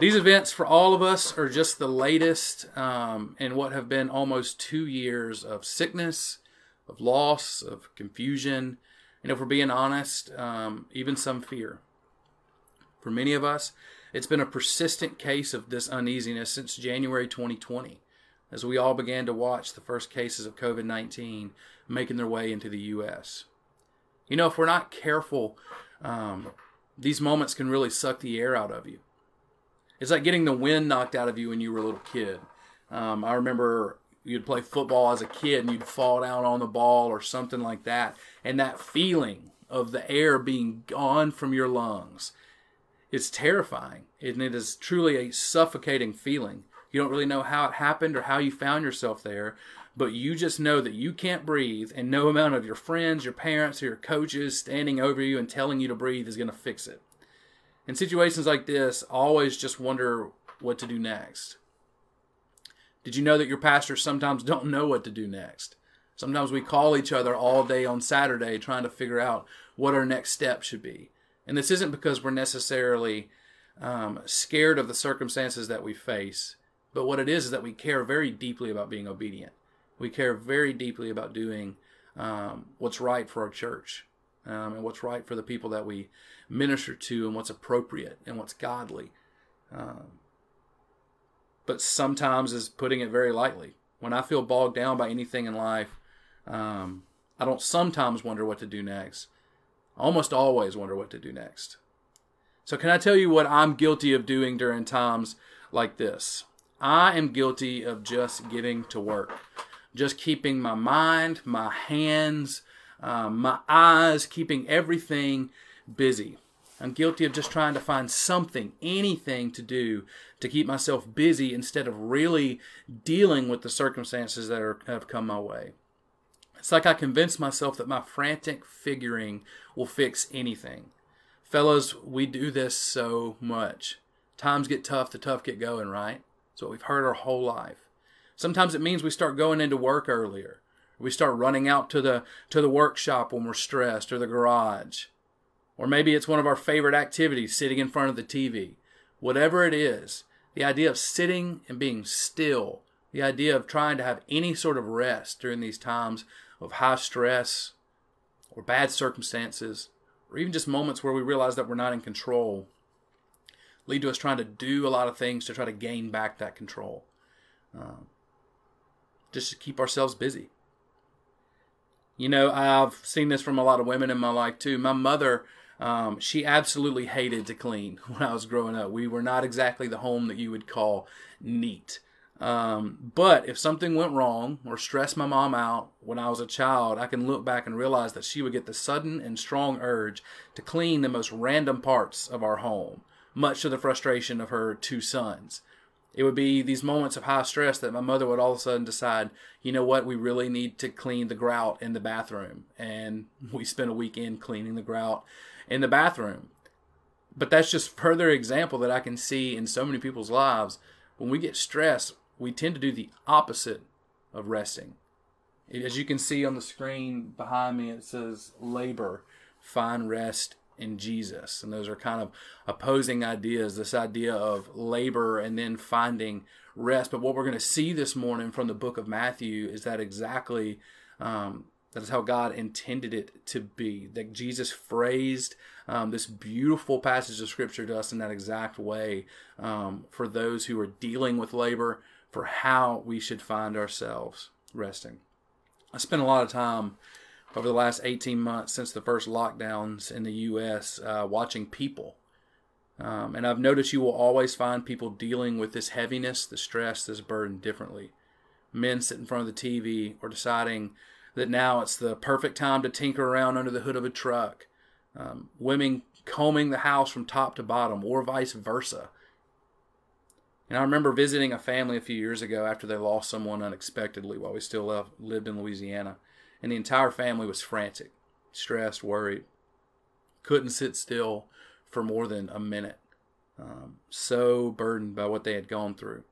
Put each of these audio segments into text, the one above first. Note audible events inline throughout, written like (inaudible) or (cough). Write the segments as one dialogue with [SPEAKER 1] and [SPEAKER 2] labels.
[SPEAKER 1] These events for all of us are just the latest um, in what have been almost two years of sickness, of loss, of confusion, and if we're being honest, um, even some fear. For many of us, it's been a persistent case of this uneasiness since January 2020, as we all began to watch the first cases of COVID 19 making their way into the U.S. You know, if we're not careful, um, these moments can really suck the air out of you. It's like getting the wind knocked out of you when you were a little kid. Um, I remember you'd play football as a kid and you'd fall down on the ball or something like that. And that feeling of the air being gone from your lungs, it's terrifying. And it is truly a suffocating feeling. You don't really know how it happened or how you found yourself there, but you just know that you can't breathe, and no amount of your friends, your parents, or your coaches standing over you and telling you to breathe is going to fix it. In situations like this, always just wonder what to do next. Did you know that your pastors sometimes don't know what to do next? Sometimes we call each other all day on Saturday trying to figure out what our next step should be. And this isn't because we're necessarily um, scared of the circumstances that we face, but what it is is that we care very deeply about being obedient. We care very deeply about doing um, what's right for our church um, and what's right for the people that we minister to and what's appropriate and what's godly. Um, but sometimes is putting it very lightly. When I feel bogged down by anything in life, um, I don't sometimes wonder what to do next. I almost always wonder what to do next. So, can I tell you what I'm guilty of doing during times like this? I am guilty of just getting to work, just keeping my mind, my hands, um, my eyes, keeping everything busy. I'm guilty of just trying to find something, anything to do to keep myself busy instead of really dealing with the circumstances that are, have come my way. It's like I convince myself that my frantic figuring will fix anything. Fellows, we do this so much. Times get tough, the tough get going, right? That's what we've heard our whole life. Sometimes it means we start going into work earlier. We start running out to the to the workshop when we're stressed or the garage. Or maybe it's one of our favorite activities, sitting in front of the TV. Whatever it is, the idea of sitting and being still, the idea of trying to have any sort of rest during these times of high stress or bad circumstances, or even just moments where we realize that we're not in control, lead to us trying to do a lot of things to try to gain back that control. Um, just to keep ourselves busy. You know, I've seen this from a lot of women in my life too. My mother um, she absolutely hated to clean (laughs) when I was growing up. We were not exactly the home that you would call neat. Um, but if something went wrong or stressed my mom out when I was a child, I can look back and realize that she would get the sudden and strong urge to clean the most random parts of our home, much to the frustration of her two sons. It would be these moments of high stress that my mother would all of a sudden decide, you know what, we really need to clean the grout in the bathroom. And (laughs) we spent a weekend cleaning the grout in the bathroom. But that's just further example that I can see in so many people's lives. When we get stressed, we tend to do the opposite of resting. As you can see on the screen behind me, it says labor, find rest in Jesus. And those are kind of opposing ideas this idea of labor and then finding rest. But what we're going to see this morning from the book of Matthew is that exactly um, that is how God intended it to be. That Jesus phrased um, this beautiful passage of Scripture to us in that exact way um, for those who are dealing with labor, for how we should find ourselves resting. I spent a lot of time over the last 18 months since the first lockdowns in the U.S. Uh, watching people. Um, and I've noticed you will always find people dealing with this heaviness, the stress, this burden differently. Men sit in front of the TV or deciding that now it's the perfect time to tinker around under the hood of a truck. Um, women combing the house from top to bottom, or vice versa. And I remember visiting a family a few years ago after they lost someone unexpectedly while we still lived in Louisiana. And the entire family was frantic, stressed, worried, couldn't sit still for more than a minute, um, so burdened by what they had gone through.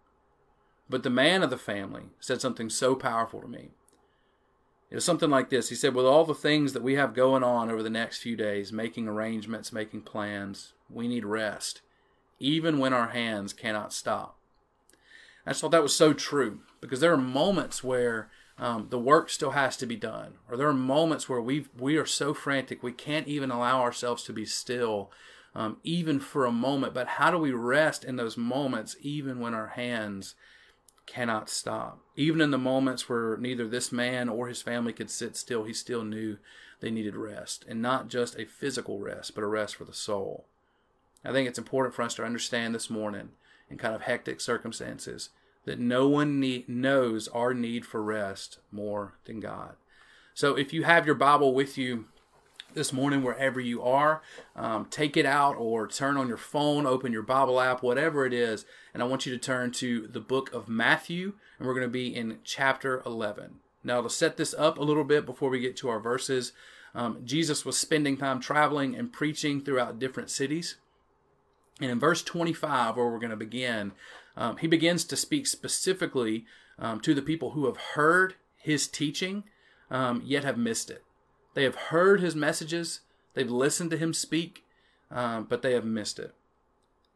[SPEAKER 1] But the man of the family said something so powerful to me. It was something like this. He said, With all the things that we have going on over the next few days, making arrangements, making plans, we need rest. even when our hands cannot stop. I just thought that was so true because there are moments where um, the work still has to be done, or there are moments where we we are so frantic we can't even allow ourselves to be still, um, even for a moment. But how do we rest in those moments, even when our hands cannot stop? Even in the moments where neither this man or his family could sit still, he still knew they needed rest, and not just a physical rest, but a rest for the soul. I think it's important for us to understand this morning in kind of hectic circumstances that no one need, knows our need for rest more than God. So if you have your Bible with you this morning, wherever you are, um, take it out or turn on your phone, open your Bible app, whatever it is, and I want you to turn to the book of Matthew, and we're going to be in chapter 11. Now, to set this up a little bit before we get to our verses, um, Jesus was spending time traveling and preaching throughout different cities. And in verse 25, where we're going to begin, um, he begins to speak specifically um, to the people who have heard his teaching, um, yet have missed it. They have heard his messages, they've listened to him speak, um, but they have missed it.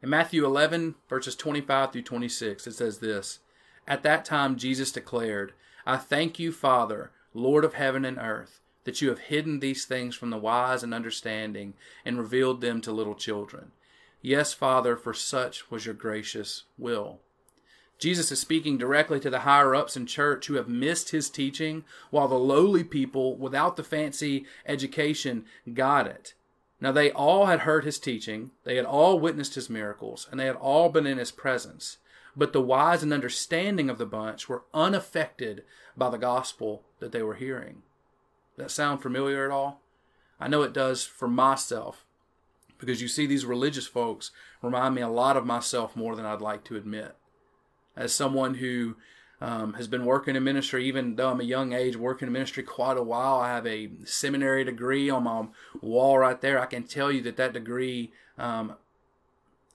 [SPEAKER 1] In Matthew 11, verses 25 through 26, it says this At that time, Jesus declared, I thank you, Father, Lord of heaven and earth, that you have hidden these things from the wise and understanding and revealed them to little children. Yes, Father, for such was your gracious will. Jesus is speaking directly to the higher ups in church who have missed his teaching, while the lowly people without the fancy education got it. Now, they all had heard his teaching, they had all witnessed his miracles, and they had all been in his presence. But the wise and understanding of the bunch were unaffected by the gospel that they were hearing. That sound familiar at all? I know it does for myself because you see, these religious folks remind me a lot of myself more than I'd like to admit. As someone who um, has been working in ministry, even though I'm a young age, working in ministry quite a while. I have a seminary degree on my wall right there. I can tell you that that degree um,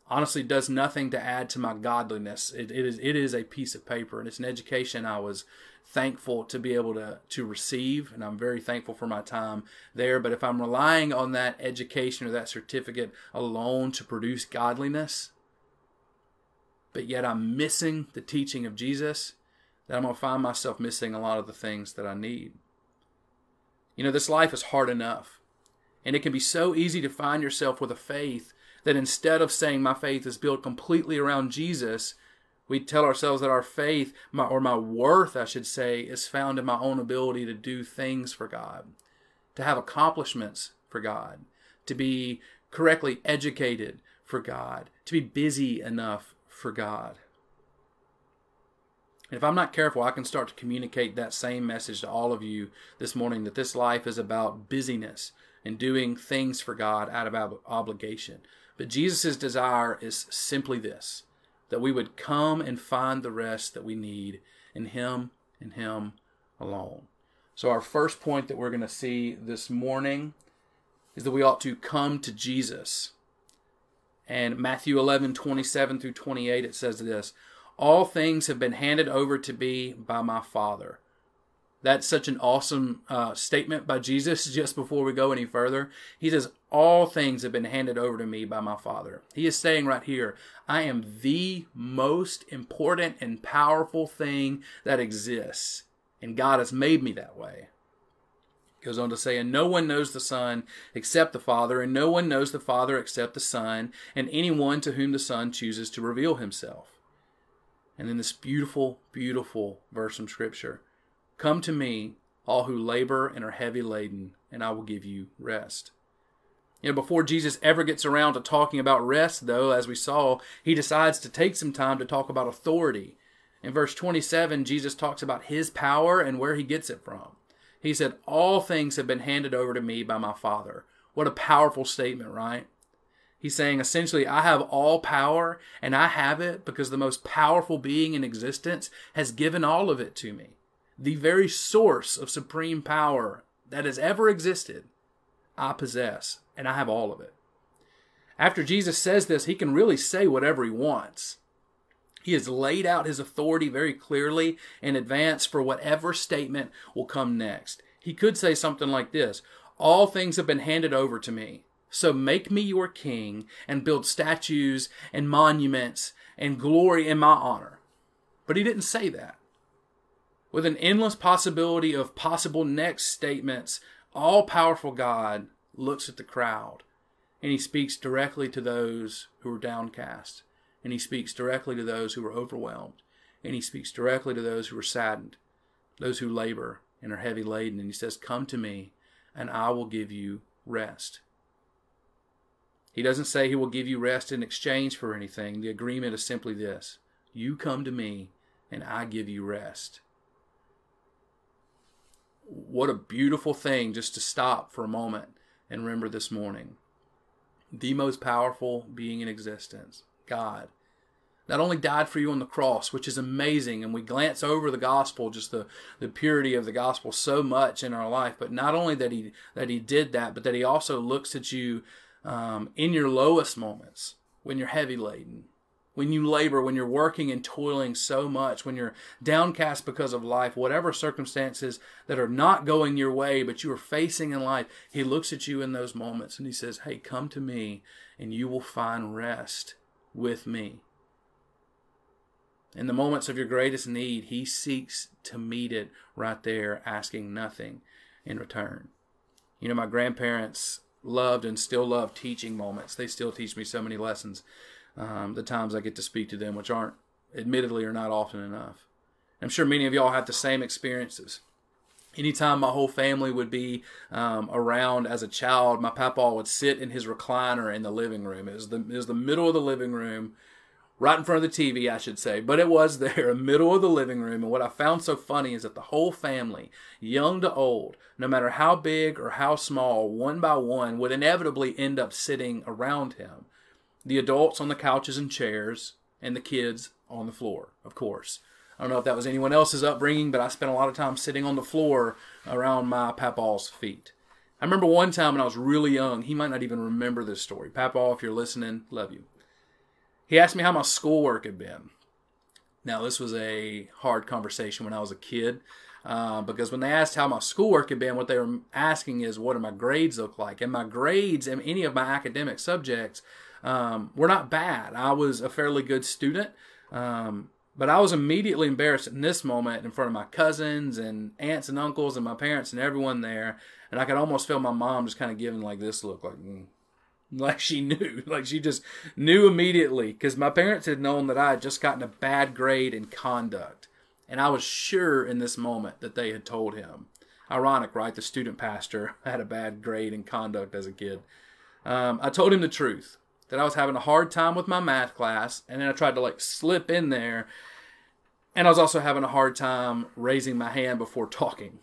[SPEAKER 1] honestly does nothing to add to my godliness. It, it is it is a piece of paper, and it's an education I was thankful to be able to to receive and I'm very thankful for my time there but if I'm relying on that education or that certificate alone to produce godliness but yet I'm missing the teaching of Jesus then I'm going to find myself missing a lot of the things that I need. You know this life is hard enough and it can be so easy to find yourself with a faith that instead of saying my faith is built completely around Jesus we tell ourselves that our faith, my, or my worth, I should say, is found in my own ability to do things for God, to have accomplishments for God, to be correctly educated for God, to be busy enough for God. if I'm not careful, I can start to communicate that same message to all of you this morning that this life is about busyness and doing things for God out of obligation. But Jesus' desire is simply this that we would come and find the rest that we need in Him and Him alone. So, our first point that we're going to see this morning is that we ought to come to Jesus. And Matthew 11, 27 through 28, it says this All things have been handed over to me by my Father. That's such an awesome uh, statement by Jesus (laughs) just before we go any further. He says, All things have been handed over to me by my Father. He is saying right here, I am the most important and powerful thing that exists. And God has made me that way. Goes on to say, And no one knows the Son except the Father, and no one knows the Father except the Son, and anyone to whom the Son chooses to reveal himself. And then this beautiful, beautiful verse from Scripture Come to me, all who labor and are heavy laden, and I will give you rest. You know, before Jesus ever gets around to talking about rest, though, as we saw, he decides to take some time to talk about authority. In verse 27, Jesus talks about his power and where he gets it from. He said, All things have been handed over to me by my Father. What a powerful statement, right? He's saying essentially, I have all power, and I have it because the most powerful being in existence has given all of it to me the very source of supreme power that has ever existed, I possess, and I have all of it. After Jesus says this, he can really say whatever he wants. He has laid out his authority very clearly in advance for whatever statement will come next. He could say something like this All things have been handed over to me. So make me your king and build statues and monuments and glory in my honor. But he didn't say that. With an endless possibility of possible next statements, all powerful God looks at the crowd and he speaks directly to those who are downcast, and he speaks directly to those who are overwhelmed, and he speaks directly to those who are saddened, those who labor and are heavy laden, and he says, Come to me, and I will give you rest. He doesn't say he will give you rest in exchange for anything. The agreement is simply this You come to me, and I give you rest. What a beautiful thing just to stop for a moment and remember this morning. The most powerful being in existence, God, not only died for you on the cross, which is amazing, and we glance over the gospel, just the, the purity of the gospel so much in our life, but not only that he that he did that, but that he also looks at you um, in your lowest moments, when you're heavy laden, when you labor, when you're working and toiling so much, when you're downcast because of life, whatever circumstances that are not going your way, but you are facing in life, He looks at you in those moments and He says, Hey, come to me and you will find rest with me. In the moments of your greatest need, He seeks to meet it right there, asking nothing in return. You know, my grandparents loved and still love teaching moments. They still teach me so many lessons um, the times I get to speak to them, which aren't, admittedly, are not often enough. I'm sure many of y'all have the same experiences. Anytime my whole family would be um, around as a child, my papa would sit in his recliner in the living room. It was the, it was the middle of the living room, right in front of the TV, I should say, but it was (laughs) there, in the middle of the living room. And what I found so funny is that the whole family, young to old, no matter how big or how small, one by one, would inevitably end up sitting around him the adults on the couches and chairs, and the kids on the floor, of course. I don't know if that was anyone else's upbringing, but I spent a lot of time sitting on the floor around my papaw's feet. I remember one time when I was really young, he might not even remember this story. Papaw, if you're listening, love you. He asked me how my schoolwork had been. Now, this was a hard conversation when I was a kid. Uh, because when they asked how my schoolwork had been, what they were asking is, what do my grades look like? And my grades in any of my academic subjects um, were not bad. I was a fairly good student, um, but I was immediately embarrassed in this moment in front of my cousins and aunts and uncles and my parents and everyone there. And I could almost feel my mom just kind of giving like this look, like, mm, (laughs) like she knew, (laughs) like she just knew immediately because my parents had known that I had just gotten a bad grade in conduct. And I was sure in this moment that they had told him. Ironic, right? The student pastor (laughs) had a bad grade in conduct as a kid. Um, I told him the truth that I was having a hard time with my math class, and then I tried to like slip in there. And I was also having a hard time raising my hand before talking.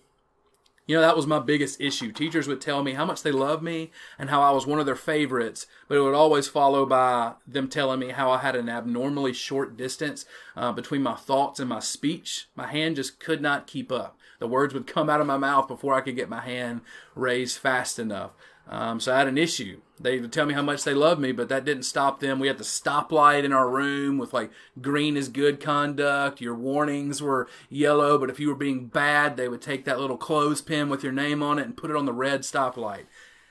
[SPEAKER 1] You know, that was my biggest issue. Teachers would tell me how much they love me and how I was one of their favorites, but it would always follow by them telling me how I had an abnormally short distance uh, between my thoughts and my speech. My hand just could not keep up. The words would come out of my mouth before I could get my hand raised fast enough. Um, so I had an issue. They would tell me how much they loved me, but that didn't stop them. We had the stoplight in our room with like green is good conduct. Your warnings were yellow, but if you were being bad, they would take that little clothespin with your name on it and put it on the red stoplight.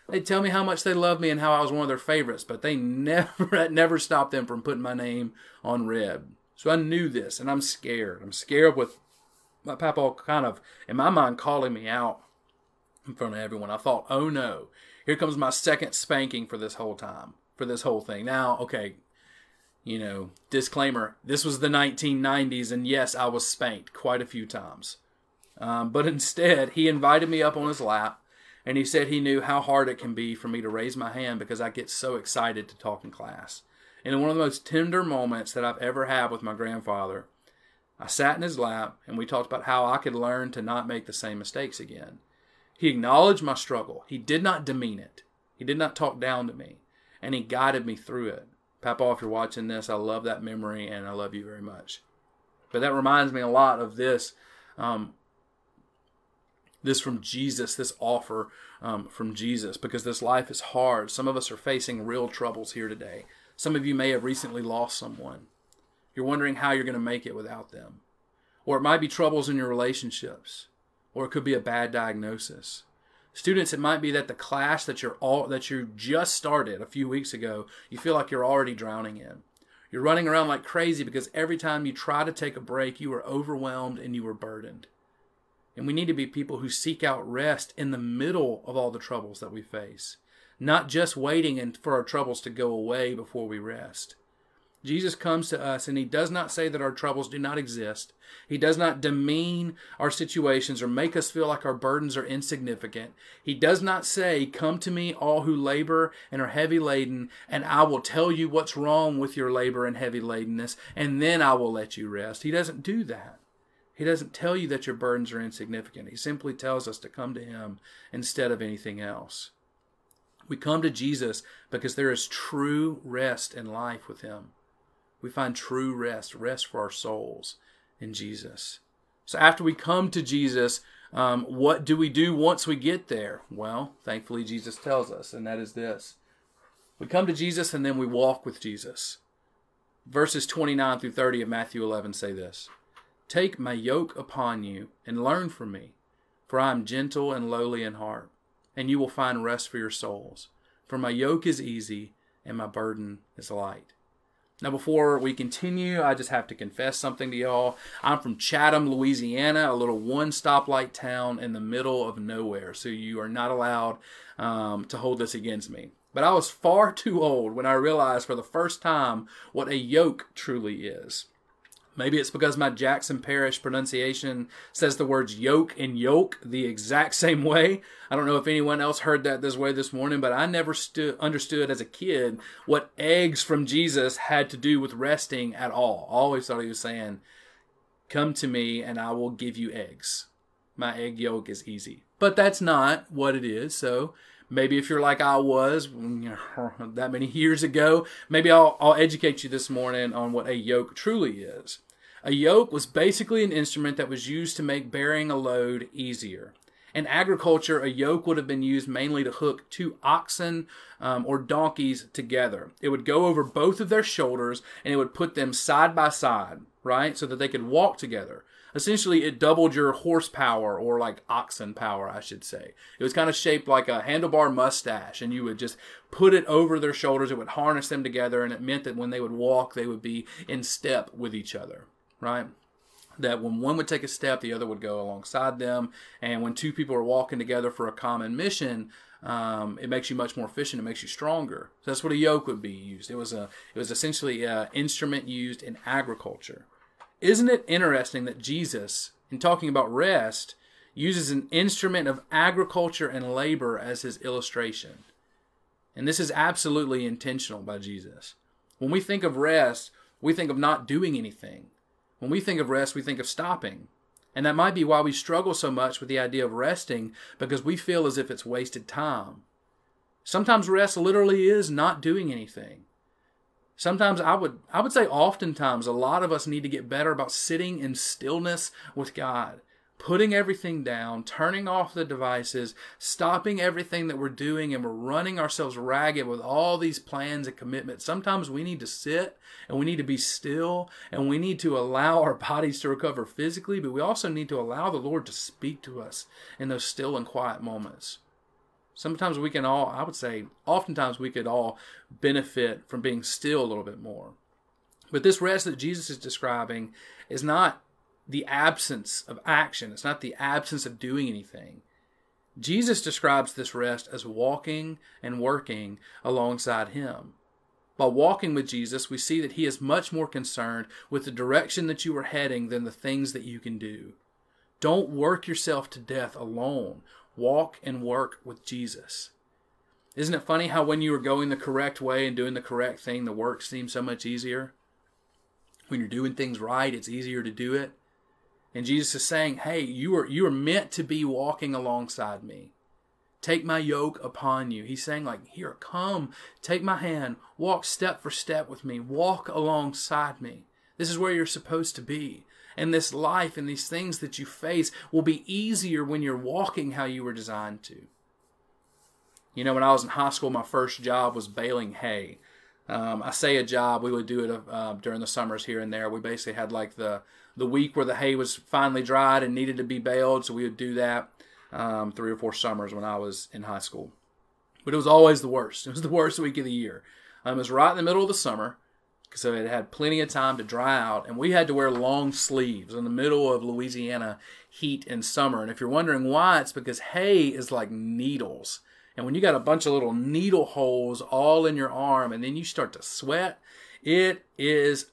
[SPEAKER 1] They'd tell me how much they loved me and how I was one of their favorites, but they (laughs) never never stopped them from putting my name on red. So I knew this, and I'm scared. I'm scared with my papa kind of, in my mind, calling me out in front of everyone. I thought, oh no, here comes my second spanking for this whole time, for this whole thing. Now, okay, you know, disclaimer this was the 1990s, and yes, I was spanked quite a few times. Um, but (laughs) instead, he invited me up on his lap, and he said he knew how hard it can be for me to raise my hand because I get so excited to talk in class. And in one of the most tender moments that I've ever had with my grandfather, I sat in his lap and we talked about how I could learn to not make the same mistakes again. He acknowledged my struggle. He did not demean it. He did not talk down to me. And he guided me through it. Papa, if you're watching this, I love that memory and I love you very much. But that reminds me a lot of this. Um, this from Jesus, this offer um, from Jesus, because this life is hard. Some of us are facing real troubles here today. Some of you may have recently lost someone. You're wondering how you're going to make it without them. Or it might be troubles in your relationships or it could be a bad diagnosis. Students, it might be that the class that you're all that you just started a few weeks ago, you feel like you're already drowning in. You're running around like crazy because every time you try to take a break, you are overwhelmed and you are burdened. And we need to be people who seek out rest in the middle of all the troubles that we face, not just waiting for our troubles to go away before we rest. Jesus comes to us and he does not say that our troubles do not exist. He does not demean our situations or make us feel like our burdens are insignificant. He does not say, Come to me, all who labor and are heavy laden, and I will tell you what's wrong with your labor and heavy ladenness, and then I will let you rest. He doesn't do that. He doesn't tell you that your burdens are insignificant. He simply tells us to come to him instead of anything else. We come to Jesus because there is true rest and life with him. We find true rest, rest for our souls in Jesus. So after we come to Jesus, um, what do we do once we get there? Well, thankfully, Jesus tells us, and that is this we come to Jesus and then we walk with Jesus. Verses 29 through 30 of Matthew 11 say this Take my yoke upon you and learn from me, for I am gentle and lowly in heart, and you will find rest for your souls. For my yoke is easy and my burden is light. Now, before we continue, I just have to confess something to y'all. I'm from Chatham, Louisiana, a little one stoplight town in the middle of nowhere, so you are not allowed um, to hold this against me. But I was far too old when I realized for the first time what a yoke truly is. Maybe it's because my Jackson Parish pronunciation says the words yoke and yolk the exact (laughs) same way. I don't know if anyone else heard that this way this morning, but I never stu- understood as a kid what eggs from Jesus had to do with resting at all. I always thought he was saying, Come to me and I will give you eggs. My egg yolk is easy. But that's not what it is. So maybe if you're like I was (laughs) that many years ago, maybe I'll, I'll educate you this morning on what a yoke truly is. A yoke was basically an instrument that was used to make bearing a load easier. In agriculture, a yoke would have been used mainly to hook two oxen um, or donkeys together. It would go over both of their shoulders and it would put them side by side, right, so that they could walk together essentially it doubled your horsepower or like oxen power, I should say. It was kind of shaped like a handlebar mustache, and you would just put it over their shoulders. It would harness them together, and it meant that when they would walk, they would be in step with each other, right? That when one would take a step, the other would go alongside them. And when two people are walking together for a common mission, um, it makes you much more efficient. It makes you stronger. So that's what a yoke would be used. It was a it was essentially an instrument used in agriculture. Isn't it interesting that Jesus, in talking about rest, uses an instrument of agriculture and labor as his illustration? And this is absolutely intentional by Jesus. When we think of rest, we think of not doing anything. When we think of rest, we think of stopping. And that might be why we struggle so much with the idea of resting because we feel as if it's wasted time. Sometimes rest literally is not doing anything. Sometimes I would I would say oftentimes a lot of us need to get better about sitting in stillness with God, putting everything down, turning off the devices, stopping everything that we're doing and we're running ourselves ragged with all these plans and commitments. Sometimes we need to sit and we need to be still and we need to allow our bodies to recover physically, but we also need to allow the Lord to speak to us in those still and quiet moments. Sometimes we can all, I would say, oftentimes we could all benefit from being still a little bit more. But this rest that Jesus is describing is not the absence of action, it's not the absence of doing anything. Jesus describes this rest as walking and working alongside Him. By walking with Jesus, we see that He is much more concerned with the direction that you are heading than the things that you can do. Don't work yourself to death alone walk and work with Jesus. Isn't it funny how when you are going the correct way and doing the correct thing, the work seems so much easier? When you're doing things right, it's easier to do it. And Jesus is saying, "Hey, you are you are meant to be walking alongside me. Take my yoke upon you." He's saying like, "Here, come, take my hand, walk step for step with me, walk alongside me. This is where you're supposed to be and this life and these things that you face will be easier when you're walking how you were designed to. You know, when I was in high school, my first job was baling hay. Um, I say a job, we would do it uh, during the summers here and there. We basically had like the, the week where the hay was finally dried and needed to be baled, so we would do that. um, three or four summers when I was in high school. But it was always the worst. (laughs) It was the worst week of the year. Um, it was right in the middle of the summer, so it had plenty of time to dry out, and we had to wear long sleeves in the middle of Louisiana heat in summer. And if you're wondering why, it's because hay is like needles. And when you got a bunch of little needle holes all in your arm and then you start to sweat, it is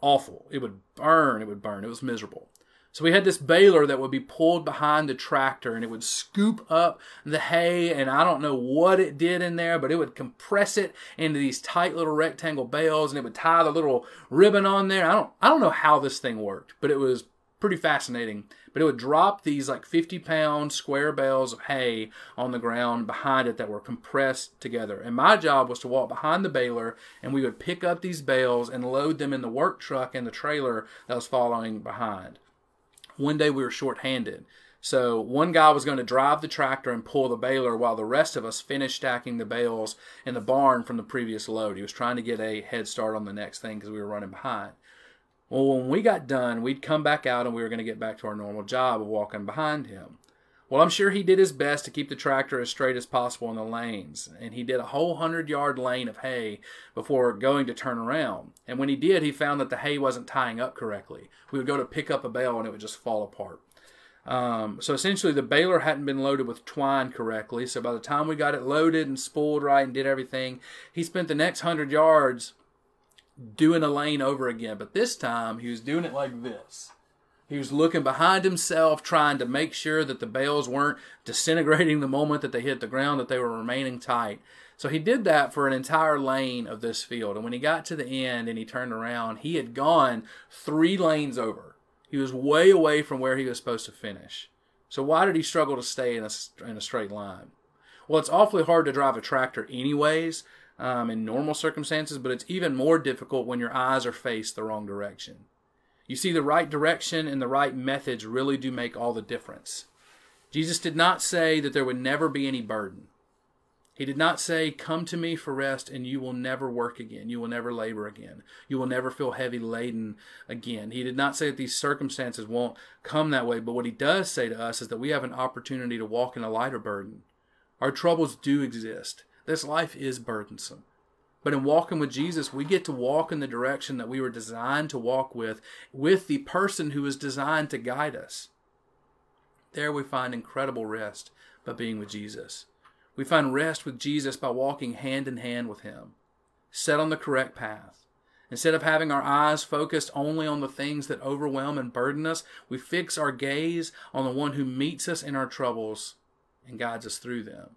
[SPEAKER 1] awful. It would burn, it would burn. It was miserable. So we had this baler that would be pulled behind the tractor and it would scoop up the hay and I don't know what it did in there, but it would compress it into these tight little rectangle bales and it would tie the little ribbon on there. I don't I don't know how this thing worked, but it was pretty fascinating. But it would drop these like 50 pound square bales of hay on the ground behind it that were compressed together. And my job was to walk behind the baler and we would pick up these bales and load them in the work truck and the trailer that was following behind. One day we were short-handed. So one guy was going to drive the tractor and pull the baler while the rest of us finished stacking the bales in the barn from the previous load. He was trying to get a head start on the next thing because we were running behind. Well, when we got done, we'd come back out and we were going to get back to our normal job of walking behind him. Well, I'm sure he did his best to keep the tractor as straight as possible in the lanes, and he did a whole hundred yard lane of hay before going to turn around. And when he did, he found that the hay wasn't tying up correctly. We would go to pick up a bale and it would just fall apart. Um, so essentially, the baler hadn't been loaded with twine correctly. So by the time we got it loaded and spooled right and did everything, he spent the next hundred yards doing a lane over again. But this time, he was doing it like this. He was looking behind himself, trying to make sure that the bales weren't disintegrating the moment that they hit the ground, that they were remaining tight. So he did that for an entire lane of this field. And when he got to the end and he turned around, he had gone three lanes over. He was way away from where he was supposed to finish. So why did he struggle to stay in a, in a straight line? Well, it's awfully hard to drive a tractor, anyways, um, in normal circumstances, but it's even more difficult when your eyes are faced the wrong direction. You see, the right direction and the right methods really do make all the difference. Jesus did not say that there would never be any burden. He did not say, Come to me for rest and you will never work again. You will never labor again. You will never feel heavy laden again. He did not say that these circumstances won't come that way. But what he does say to us is that we have an opportunity to walk in a lighter burden. Our troubles do exist. This life is burdensome. But in walking with Jesus, we get to walk in the direction that we were designed to walk with, with the person who is designed to guide us. There we find incredible rest by being with Jesus. We find rest with Jesus by walking hand in hand with Him, set on the correct path. Instead of having our eyes focused only on the things that overwhelm and burden us, we fix our gaze on the one who meets us in our troubles and guides us through them.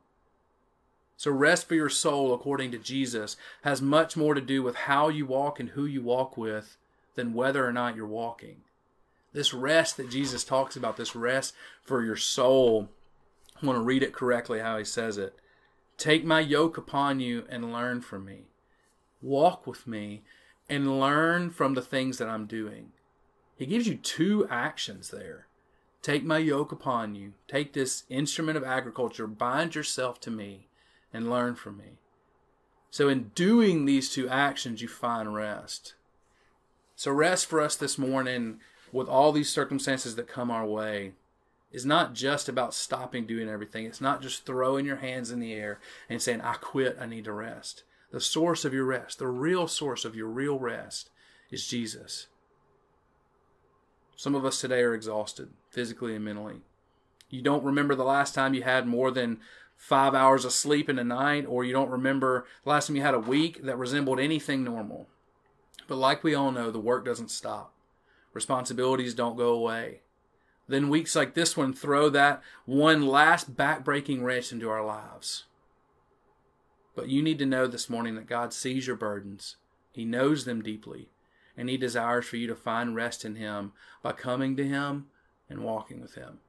[SPEAKER 1] So, rest for your soul, according to Jesus, has much more to do with how you walk and who you walk with than whether or not you're walking. This rest that Jesus talks about, this rest for your soul, I want to read it correctly how he says it. Take my yoke upon you and learn from me. Walk with me and learn from the things that I'm doing. He gives you two actions there. Take my yoke upon you. Take this instrument of agriculture, bind yourself to me and learn from me. So, in doing these two actions, you find rest. So, rest for us this morning, with all these circumstances that come our way, is not just about stopping doing everything. It's not just throwing your hands in the air and saying, I quit, I need to rest. The source of your rest, the real source of your real rest, is Jesus. Some of us today are exhausted, physically and mentally. You don't remember the last time you had more than five hours of sleep in a night, or you don't remember last time you had a week that resembled anything normal. But like we all know, the work doesn't stop, responsibilities don't go away. Then weeks like this one throw that one last back-breaking wrench into our lives. But you need to know this morning that God sees your burdens. He knows them deeply, and He desires for you to find rest in Him by coming to Him and walking with Him.